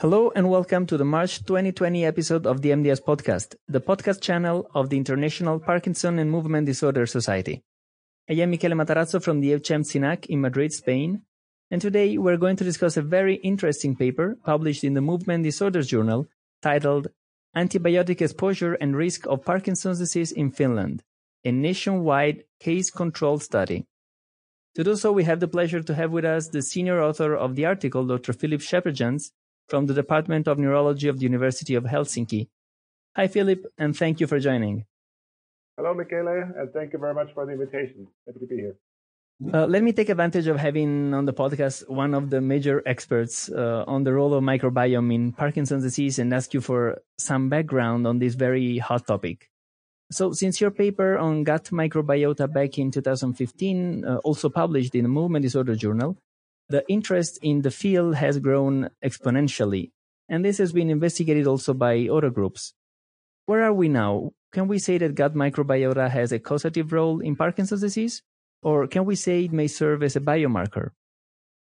Hello and welcome to the March 2020 episode of the MDS podcast, the podcast channel of the International Parkinson and Movement Disorder Society. I am Michele Matarazzo from the EUCEM CINAC in Madrid, Spain, and today we're going to discuss a very interesting paper published in the Movement Disorders Journal titled Antibiotic Exposure and Risk of Parkinson's Disease in Finland, a nationwide case control study. To do so, we have the pleasure to have with us the senior author of the article, Dr. Filip Scheperjans, from the Department of Neurology of the University of Helsinki. Hi, Filip, and thank you for joining. Hello, Michele, and thank you very much for the invitation. Happy to be here. Uh, let me take advantage of having on the podcast one of the major experts uh, on the role of microbiome in Parkinson's disease and ask you for some background on this very hot topic. So, since your paper on gut microbiota back in 2015, uh, also published in the Movement Disorder Journal, the interest in the field has grown exponentially, and this has been investigated also by other groups. Where are we now? Can we say that gut microbiota has a causative role in Parkinson's disease? Or can we say it may serve as a biomarker?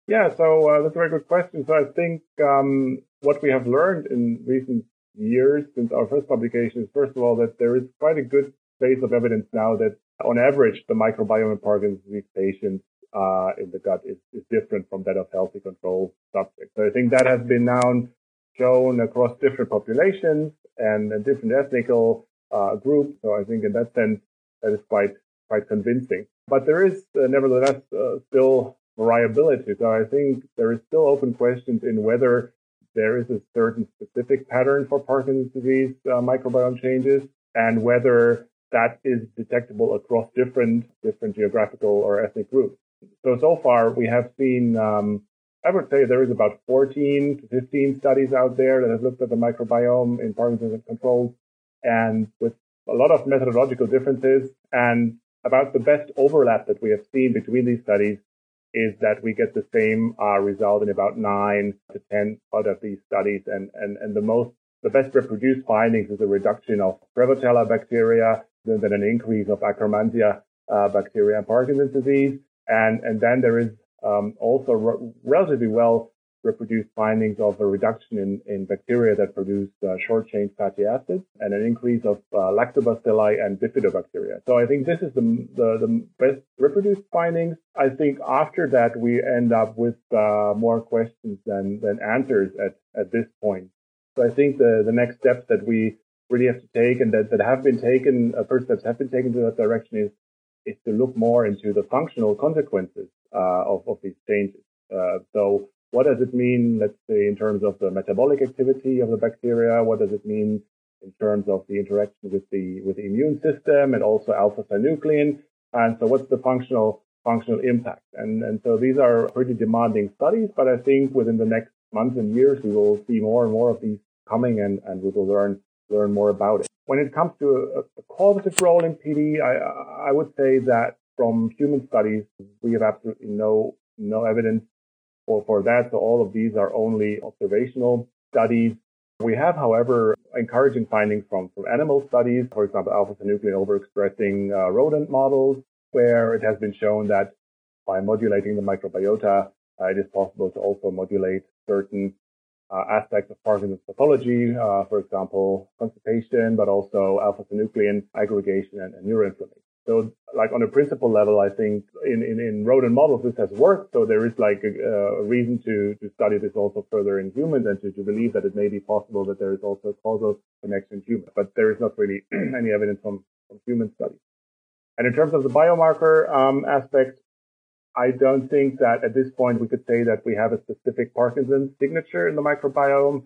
Yeah, so uh, that's a very good question. So I think um, what we have learned in recent years since our first publication is, first of all, that there is quite a good base of evidence now that on average, the microbiome in Parkinson's disease patients uh, in the gut is, is different from that of healthy control subjects. So I think that has been now shown across different populations and, different ethnical uh, groups. So I think in that sense, that is quite quite convincing. But there is uh, nevertheless uh, still variability. So I think there is still open questions in whether there is a certain specific pattern for Parkinson's disease uh, microbiome changes and whether that is detectable across different different geographical or ethnic groups. So, so far we have seen, um, I would say there is about 14 to 15 studies out there that have looked at the microbiome in Parkinson's controls and with a lot of methodological differences and about the best overlap that we have seen between these studies is that we get the same uh, result in about nine to 10 out of these studies. And, and, and the most, the best reproduced findings is a reduction of Prevotella bacteria, then an increase of Akkermansia uh, bacteria in Parkinson's disease. And, and then there is um, also re- relatively well reproduced findings of a reduction in, in bacteria that produce uh, short chain fatty acids and an increase of uh, lactobacilli and bifidobacteria. So I think this is the, the, the, best reproduced findings. I think after that we end up with uh, more questions than, than answers at, at this point. So I think the, the next steps that we really have to take and that, that have been taken, uh, first steps have been taken to that direction is is to look more into the functional consequences uh, of, of these changes. Uh, so what does it mean, let's say, in terms of the metabolic activity of the bacteria? What does it mean in terms of the interaction with the with the immune system and also alpha-synuclein? And so what's the functional functional impact? And and so these are pretty demanding studies, but I think within the next months and years we will see more and more of these coming and, and we will learn learn more about it. When it comes to a, a causative role in PD, I, I would say that from human studies, we have absolutely no, no evidence for, for that. So all of these are only observational studies. We have, however, encouraging findings from, from animal studies, for example, alpha-synuclein overexpressing uh, rodent models, where it has been shown that by modulating the microbiota, uh, it is possible to also modulate certain uh, aspects of Parkinson's pathology, uh, for example, constipation, but also alpha-synuclein aggregation and, and neuroinflammation. So, like on a principle level, I think in, in, in rodent models this has worked. So there is like a, a, reason to, to study this also further in humans and to, to believe that it may be possible that there is also a causal connection in humans. But there is not really any evidence from, from human studies. And in terms of the biomarker um, aspect, I don't think that at this point we could say that we have a specific Parkinson's signature in the microbiome.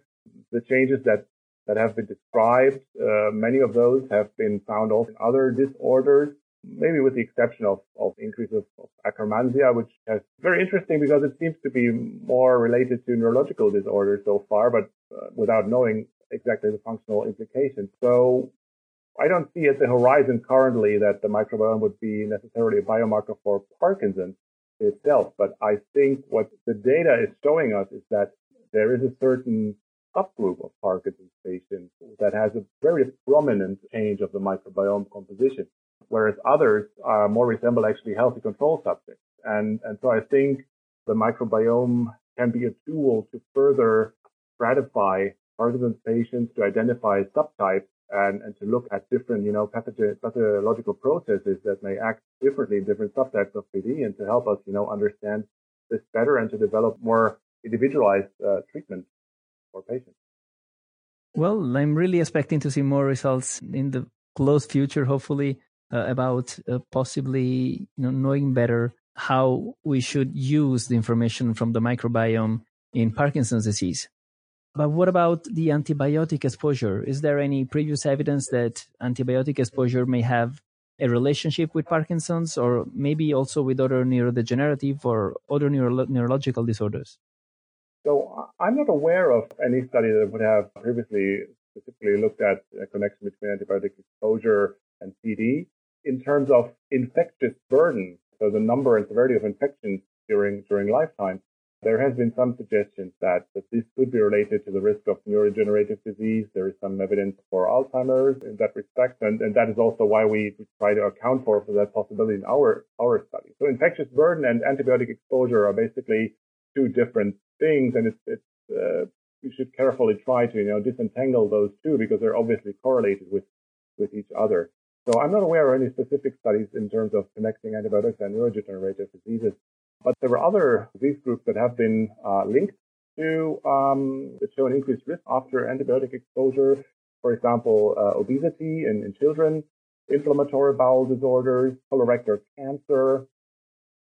The changes that that have been described, uh, many of those have been found also in other disorders, maybe with the exception of, of increase of, of Akkermansia, which is very interesting because it seems to be more related to neurological disorders so far, but uh, without knowing exactly the functional implications. So I don't see at the horizon currently that the microbiome would be necessarily a biomarker for Parkinson's itself. But I think what the data is showing us is that there is a certain subgroup of Parkinson's patients that has a very prominent change of the microbiome composition, whereas others are more resemble actually healthy control subjects. And, and so I think the microbiome can be a tool to further stratify Parkinson's patients, to identify subtypes, and, and to look at different, you know, pathological processes that may act differently in different subtypes of PD and to help us, you know, understand this better and to develop more individualized uh, treatment for patients. Well, I'm really expecting to see more results in the close future, hopefully, uh, about uh, possibly you know, knowing better how we should use the information from the microbiome in Parkinson's disease. But what about the antibiotic exposure? Is there any previous evidence that antibiotic exposure may have a relationship with Parkinson's or maybe also with other neurodegenerative or other neuro- neurological disorders? So I'm not aware of any study that would have previously specifically looked at a connection between antibiotic exposure and PD. In terms of infectious burden, so the number and severity of infections during during lifetime, there has been some suggestions that, that this could be related to the risk of neurodegenerative disease. There is some evidence for Alzheimer's in that respect. And, and that is also why we try to account for, for that possibility in our, our study. So infectious burden and antibiotic exposure are basically two different things. And it's, it's, uh, you should carefully try to, you know, disentangle those two because they're obviously correlated with, with each other. So I'm not aware of any specific studies in terms of connecting antibiotics and neurodegenerative diseases. But there were other disease groups that have been uh, linked to um, that show an increased risk after antibiotic exposure. For example, uh, obesity in, in children, inflammatory bowel disorders, colorectal cancer,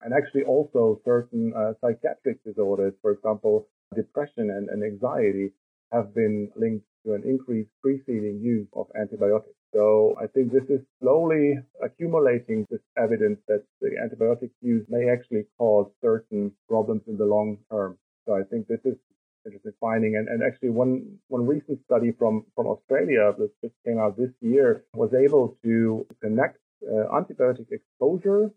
and actually also certain uh, psychiatric disorders, for example, depression and, and anxiety, have been linked to an increased preceding use of antibiotics. So I think this is slowly accumulating this evidence that the antibiotic use may actually cause certain problems in the long term. So I think this is interesting finding. And, and actually one, one recent study from, from Australia that just came out this year was able to connect uh, antibiotic exposure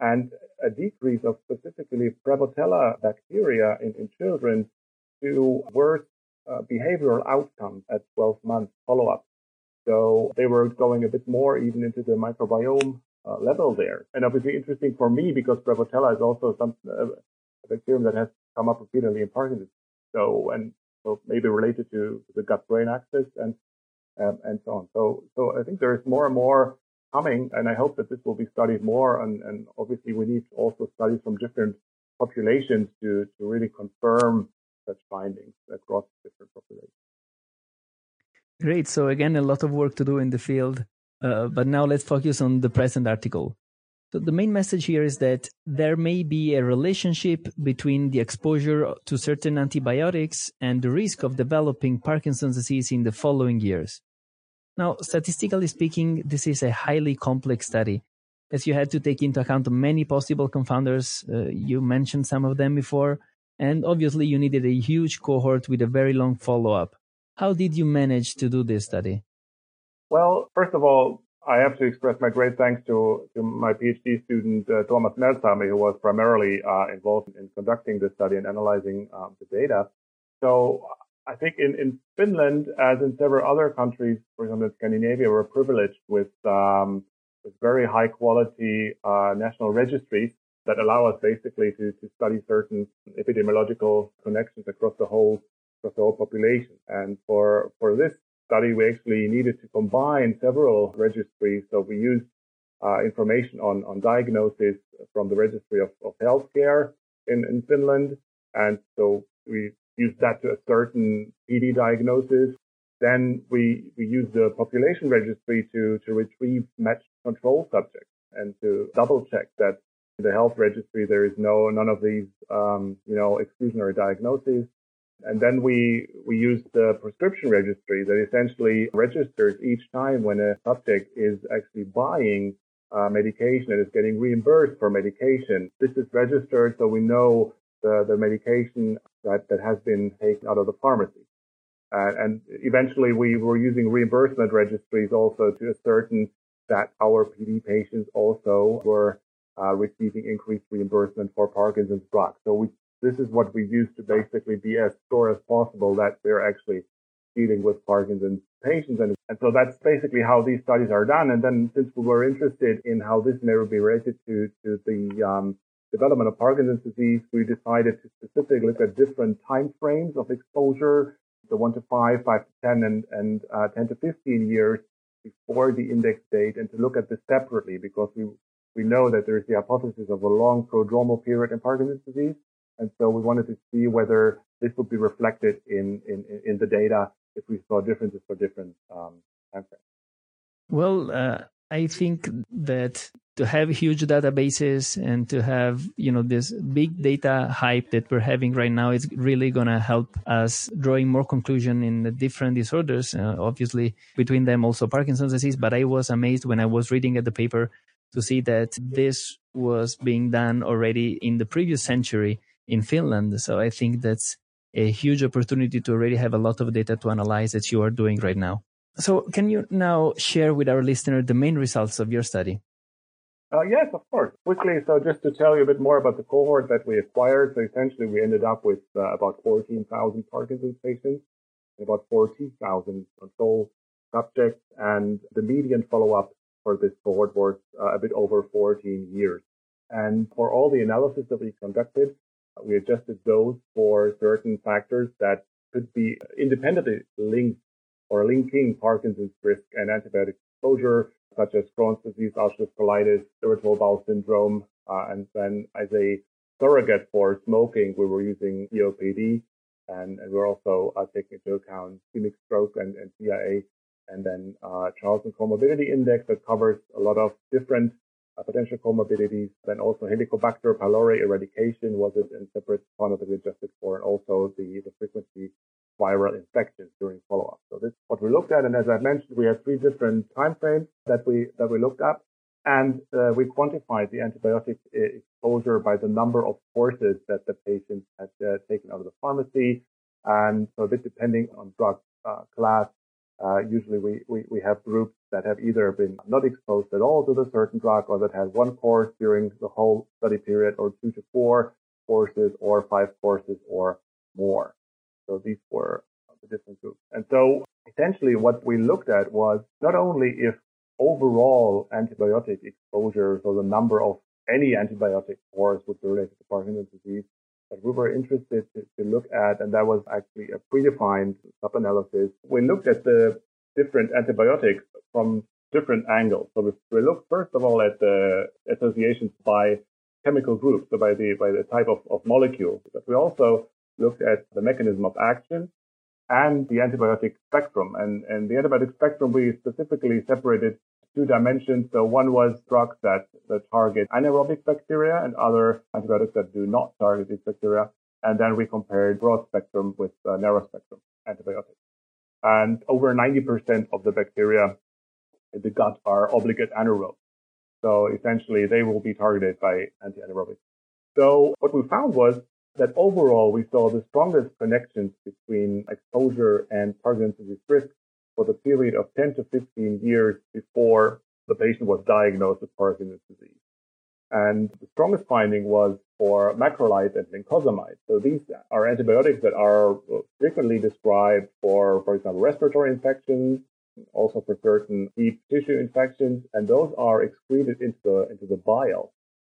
and a decrease of specifically Prevotella bacteria in, in children to worse uh, behavioral outcomes at 12 months follow-up. So they were going a bit more even into the microbiome uh, level there. And obviously interesting for me because Prevotella is also some uh, a bacterium that has come up repeatedly in Parkinson's. So and so maybe related to the gut-brain axis and um, and so on. So so I think there's more and more coming, and I hope that this will be studied more. And, and obviously we need also studies from different populations to to really confirm such findings across different populations. Great. So again, a lot of work to do in the field. Uh, but now let's focus on the present article. So the main message here is that there may be a relationship between the exposure to certain antibiotics and the risk of developing Parkinson's disease in the following years. Now, statistically speaking, this is a highly complex study as you had to take into account many possible confounders. Uh, you mentioned some of them before, and obviously you needed a huge cohort with a very long follow-up. How did you manage to do this study? Well, first of all, I have to express my great thanks to, to my PhD student, uh, Tuomas Mertsalmi, who was primarily uh, involved in conducting this study and analyzing um, the data. So I think in, in Finland, as in several other countries, for example, in Scandinavia, we're privileged with, um, with very high quality uh, national registries that allow us basically to, to study certain epidemiological connections across the whole across the whole population. And for, for this study, we actually needed to combine several registries. So we used uh, information on, on diagnosis from the registry of, of healthcare in, in Finland. And so we used that to a certain PD diagnosis. Then we, we used the population registry to, to retrieve matched control subjects and to double check that the health registry there is no none of these um, you know exclusionary diagnoses and then we, we use the prescription registry that essentially registers each time when a subject is actually buying uh, medication and is getting reimbursed for medication. This is registered so we know the, the medication that, that has been taken out of the pharmacy. Uh, and eventually we were using reimbursement registries also to ascertain that our PD patients also were uh, receiving increased reimbursement for Parkinson's drugs. So we this is what we use to basically be as sure as possible that we're actually dealing with Parkinson's patients. And, and so that's basically how these studies are done. And then since we were interested in how this may be related to, to the um, development of Parkinson's disease, we decided to specifically look at different time frames of exposure the 1 to 5, 5 to 10, and, and uh, 10 to 15 years before the index date and to look at this separately because we, we know that there's the hypothesis of a long prodromal period in Parkinson's disease. And so we wanted to see whether this would be reflected in, in, in the data if we saw differences for different um, time frames. Well, uh, I think that to have huge databases and to have you know this big data hype that we're having right now is really going to help us drawing more conclusion in the different disorders uh, obviously between them also parkinson's disease but i was amazed when i was reading at the paper to see that this was being done already in the previous century in finland so i think that's a huge opportunity to already have a lot of data to analyze that you are doing right now so can you now share with our listener the main results of your study uh, yes, of course. Quickly, so just to tell you a bit more about the cohort that we acquired. So essentially, we ended up with uh, about 14,000 Parkinson's patients and about 14,000 control subjects. And the median follow-up for this cohort was uh, a bit over 14 years. And for all the analysis that we conducted, we adjusted those for certain factors that could be independently linked or linking Parkinson's risk and antibiotic exposure such as Crohn's disease, ulcerative colitis, irritable bowel syndrome, uh, and then as a surrogate for smoking, we were using COPD. and, and we're also uh, taking into account ischemic stroke and, and TIA, and then uh, Charlson Comorbidity Index that covers a lot of different uh, potential comorbidities. Then also Helicobacter pylori eradication was it in separate fund that we adjusted for, and also the, the frequency viral infections during follow-up. So this is what we looked at. And as I mentioned, we had three different time frames that we, that we looked at. And uh, we quantified the antibiotic uh, exposure by the number of courses that the patients had uh, taken out of the pharmacy. And so this depending on drug uh, class, uh, usually we, we, we have groups that have either been not exposed at all to the certain drug or that had one course during the whole study period or two to four courses or five courses or more. So these were the different groups. And so essentially what we looked at was not only if overall antibiotic exposure, so the number of any antibiotic course would be related to Parkinson's disease, but we were interested to, to look at, and that was actually a predefined sub-analysis. We looked at the different antibiotics from different angles. So we, we looked first of all at the associations by chemical groups, so by the by the type of, of molecule. But we also looked at the mechanism of action and the antibiotic spectrum. And, and the antibiotic spectrum, we specifically separated two dimensions. So one was drugs that, that target anaerobic bacteria and other antibiotics that do not target these bacteria. And then we compared broad spectrum with uh, narrow spectrum antibiotics. And over 90% of the bacteria in the gut are obligate anaerobes. So essentially they will be targeted by anti-anaerobic. So what we found was that overall we saw the strongest connections between exposure and Parkinson's disease risk for the period of 10 to 15 years before the patient was diagnosed with Parkinson's disease. And the strongest finding was for macrolide and lincosamide. So these are antibiotics that are frequently described for, for example, respiratory infections, also for certain deep tissue infections, and those are excreted into the, into the bile.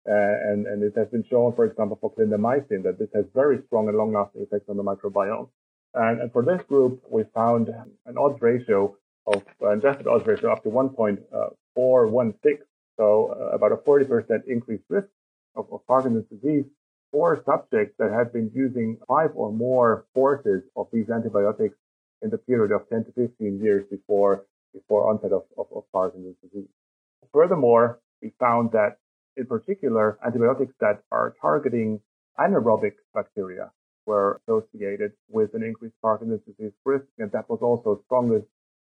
Uh, and, and it has been shown, for example, for clindamycin that this has very strong and long-lasting effects on the microbiome. And, and for this group, we found an odds ratio of uh, adjusted odds ratio up to 1.416, so uh, about a 40% increased risk of, of Parkinson's disease for subjects that had been using five or more courses of these antibiotics in the period of 10 to 15 years before before onset of, of, of Parkinson's disease. Furthermore, we found that in particular, antibiotics that are targeting anaerobic bacteria were associated with an increased Parkinson's disease risk, and that was also strongest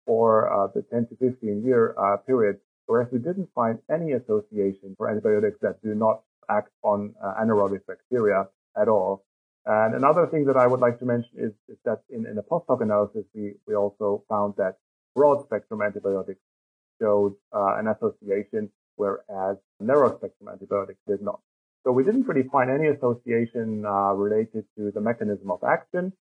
for uh, the 10 to 15 year uh, period, whereas we didn't find any association for antibiotics that do not act on uh, anaerobic bacteria at all. And another thing that I would like to mention is, is that in, in a post hoc analysis, we, we also found that broad spectrum antibiotics showed uh, an association whereas narrow spectrum antibiotics did not. So we didn't really find any association uh, related to the mechanism of action.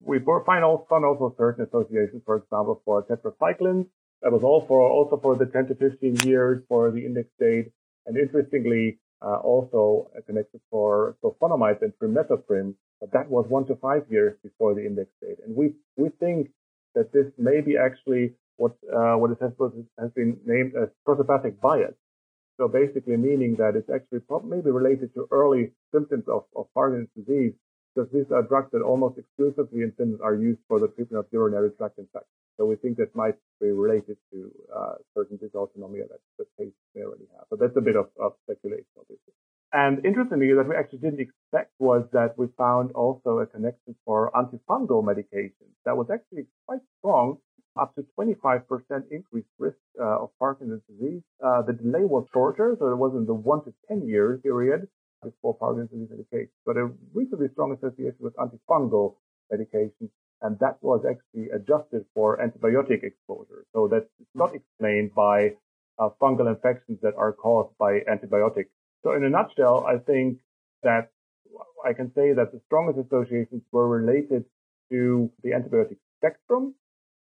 We find also, found also certain associations, for example, for tetracyclines. That was all for, also for the 10 to 15 years for the index date. And interestingly, uh, also connected for sulfonamides and trimethoprim, but that was one to five years before the index date. And we, we think that this may be actually what, uh, what has, has been named as protopathic bias. So basically meaning that it's actually maybe related to early symptoms of, of Parkinson's disease because these are drugs that almost exclusively in Finland are used for the treatment of urinary tract infections. So we think that might be related to uh, certain dysautonomia that the patients may already have. But that's a bit of, of speculation, obviously. And interestingly, that we actually didn't expect was that we found also a connection for antifungal medications that was actually quite strong, up to 25% increased risk of Parkinson's disease. Uh, the delay was shorter, so it wasn't the one to 10 year period before Parkinson's disease medication, but a reasonably strong association with antifungal medications and that was actually adjusted for antibiotic exposure. So that's not explained by uh, fungal infections that are caused by antibiotics. So in a nutshell, I think that I can say that the strongest associations were related to the antibiotic spectrum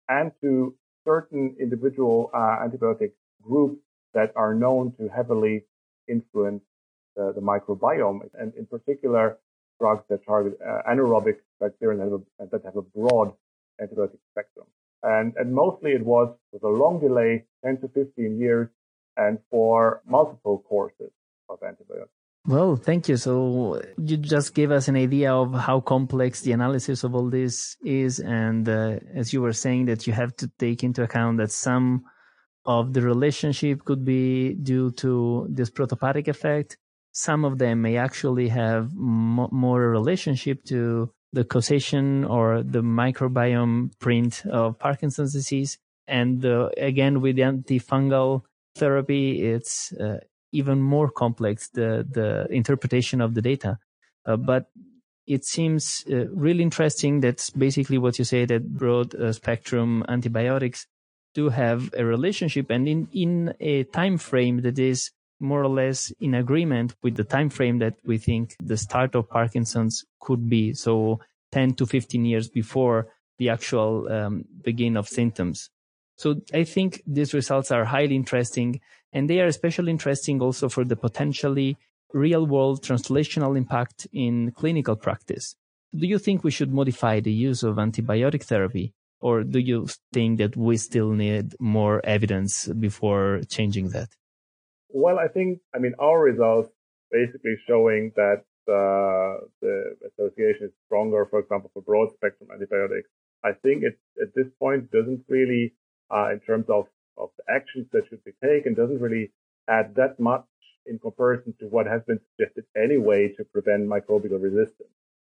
and to certain individual uh, antibiotic groups that are known to heavily influence uh, the microbiome. And in particular, drugs that target uh, anaerobic bacteria that have, a, that have a broad antibiotic spectrum. And, and mostly it was with a long delay, 10 to 15 years, and for multiple courses of antibiotics. Well, thank you. So you just gave us an idea of how complex the analysis of all this is. And uh, as you were saying that you have to take into account that some of the relationship could be due to this protopathic effect some of them may actually have more relationship to the causation or the microbiome print of Parkinson's disease. And uh, again, with the antifungal therapy, it's uh, even more complex, the, the interpretation of the data. Uh, but it seems uh, really interesting. That's basically what you say that broad uh, spectrum antibiotics do have a relationship and in, in a time frame that is more or less in agreement with the time frame that we think the start of Parkinson's could be. So 10 to 15 years before the actual um, begin of symptoms. So I think these results are highly interesting and they are especially interesting also for the potentially real world translational impact in clinical practice. Do you think we should modify the use of antibiotic therapy or do you think that we still need more evidence before changing that? Well, I think, I mean, our results basically showing that uh, the association is stronger, for example, for broad spectrum antibiotics. I think it, at this point doesn't really, uh, in terms of, of the actions that should be taken, doesn't really add that much in comparison to what has been suggested anyway to prevent microbial resistance.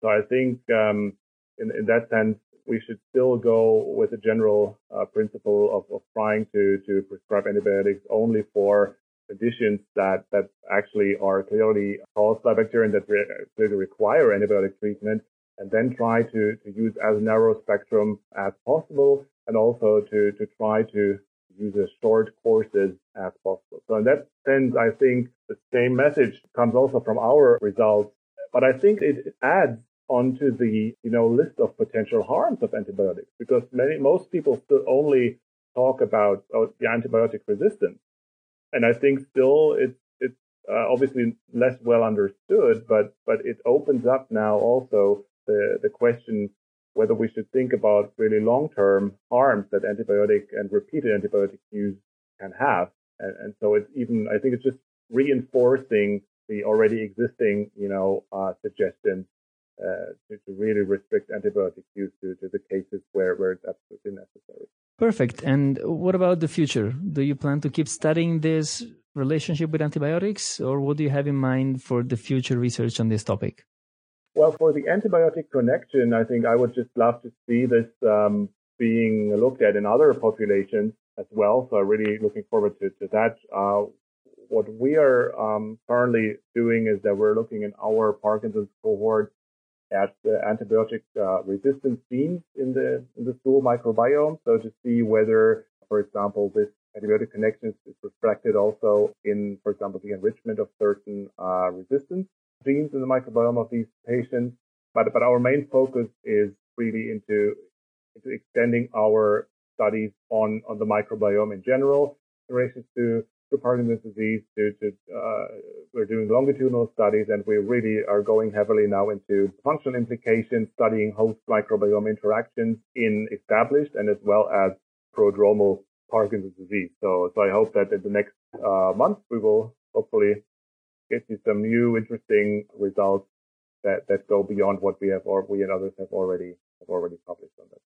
So I think, um, in, in that sense, we should still go with a general uh, principle of, of trying to, to prescribe antibiotics only for conditions that, that actually are clearly caused by bacteria and that re- clearly require antibiotic treatment and then try to, to use as narrow spectrum as possible and also to, to try to use as short courses as possible. So in that sense, I think the same message comes also from our results, but I think it adds onto the, you know, list of potential harms of antibiotics because many, most people still only talk about oh, the antibiotic resistance and I think still it's it's uh, obviously less well understood, but but it opens up now also the the question whether we should think about really long term harms that antibiotic and repeated antibiotic use can have, and, and so it's even I think it's just reinforcing the already existing you know uh, suggestions uh, to, to, really restrict antibiotic use to, to the cases where, where it's absolutely necessary. Perfect. And what about the future? Do you plan to keep studying this relationship with antibiotics, or what do you have in mind for the future research on this topic? Well, for the antibiotic connection, I think I would just love to see this um, being looked at in other populations as well. So I'm really looking forward to, to that. Uh, what we are um, currently doing is that we're looking in our Parkinson's cohort at the antibiotic uh, resistance genes in the in the stool microbiome. So to see whether, for example, this antibiotic connection is reflected also in, for example, the enrichment of certain uh, resistance genes in the microbiome of these patients. But but our main focus is really into into extending our studies on on the microbiome in general in relation to to Parkinson's disease. To, to uh, we're doing longitudinal studies, and we really are going heavily now into functional implications, studying host microbiome interactions in established and as well as prodromal Parkinson's disease. So, so I hope that in the next uh, month we will hopefully get you some new interesting results that, that go beyond what we have or we and others have already have already published on that.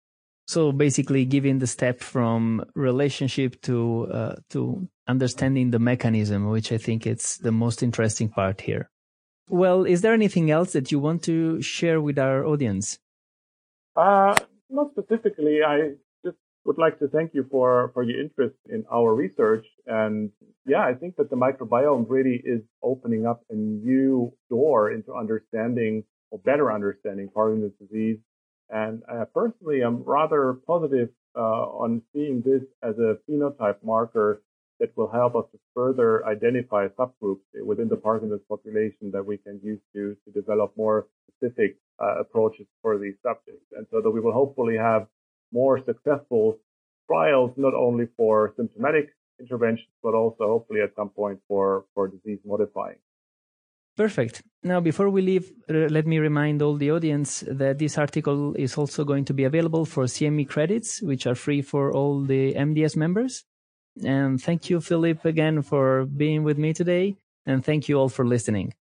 So basically, giving the step from relationship to uh, to understanding the mechanism, which I think it's the most interesting part here. Well, is there anything else that you want to share with our audience? Uh, not specifically. I would like to thank you for, for your interest in our research. And yeah, I think that the microbiome really is opening up a new door into understanding or better understanding Parkinson's disease and uh, personally, I'm rather positive uh, on seeing this as a phenotype marker that will help us to further identify subgroups within the Parkinson's population that we can use to, to develop more specific uh, approaches for these subjects. And so that we will hopefully have more successful trials, not only for symptomatic interventions, but also hopefully at some point for, for disease modifying. Perfect. Now, before we leave, uh, let me remind all the audience that this article is also going to be available for CME credits, which are free for all the MDS members. And thank you, Filip, again for being with me today. And thank you all for listening.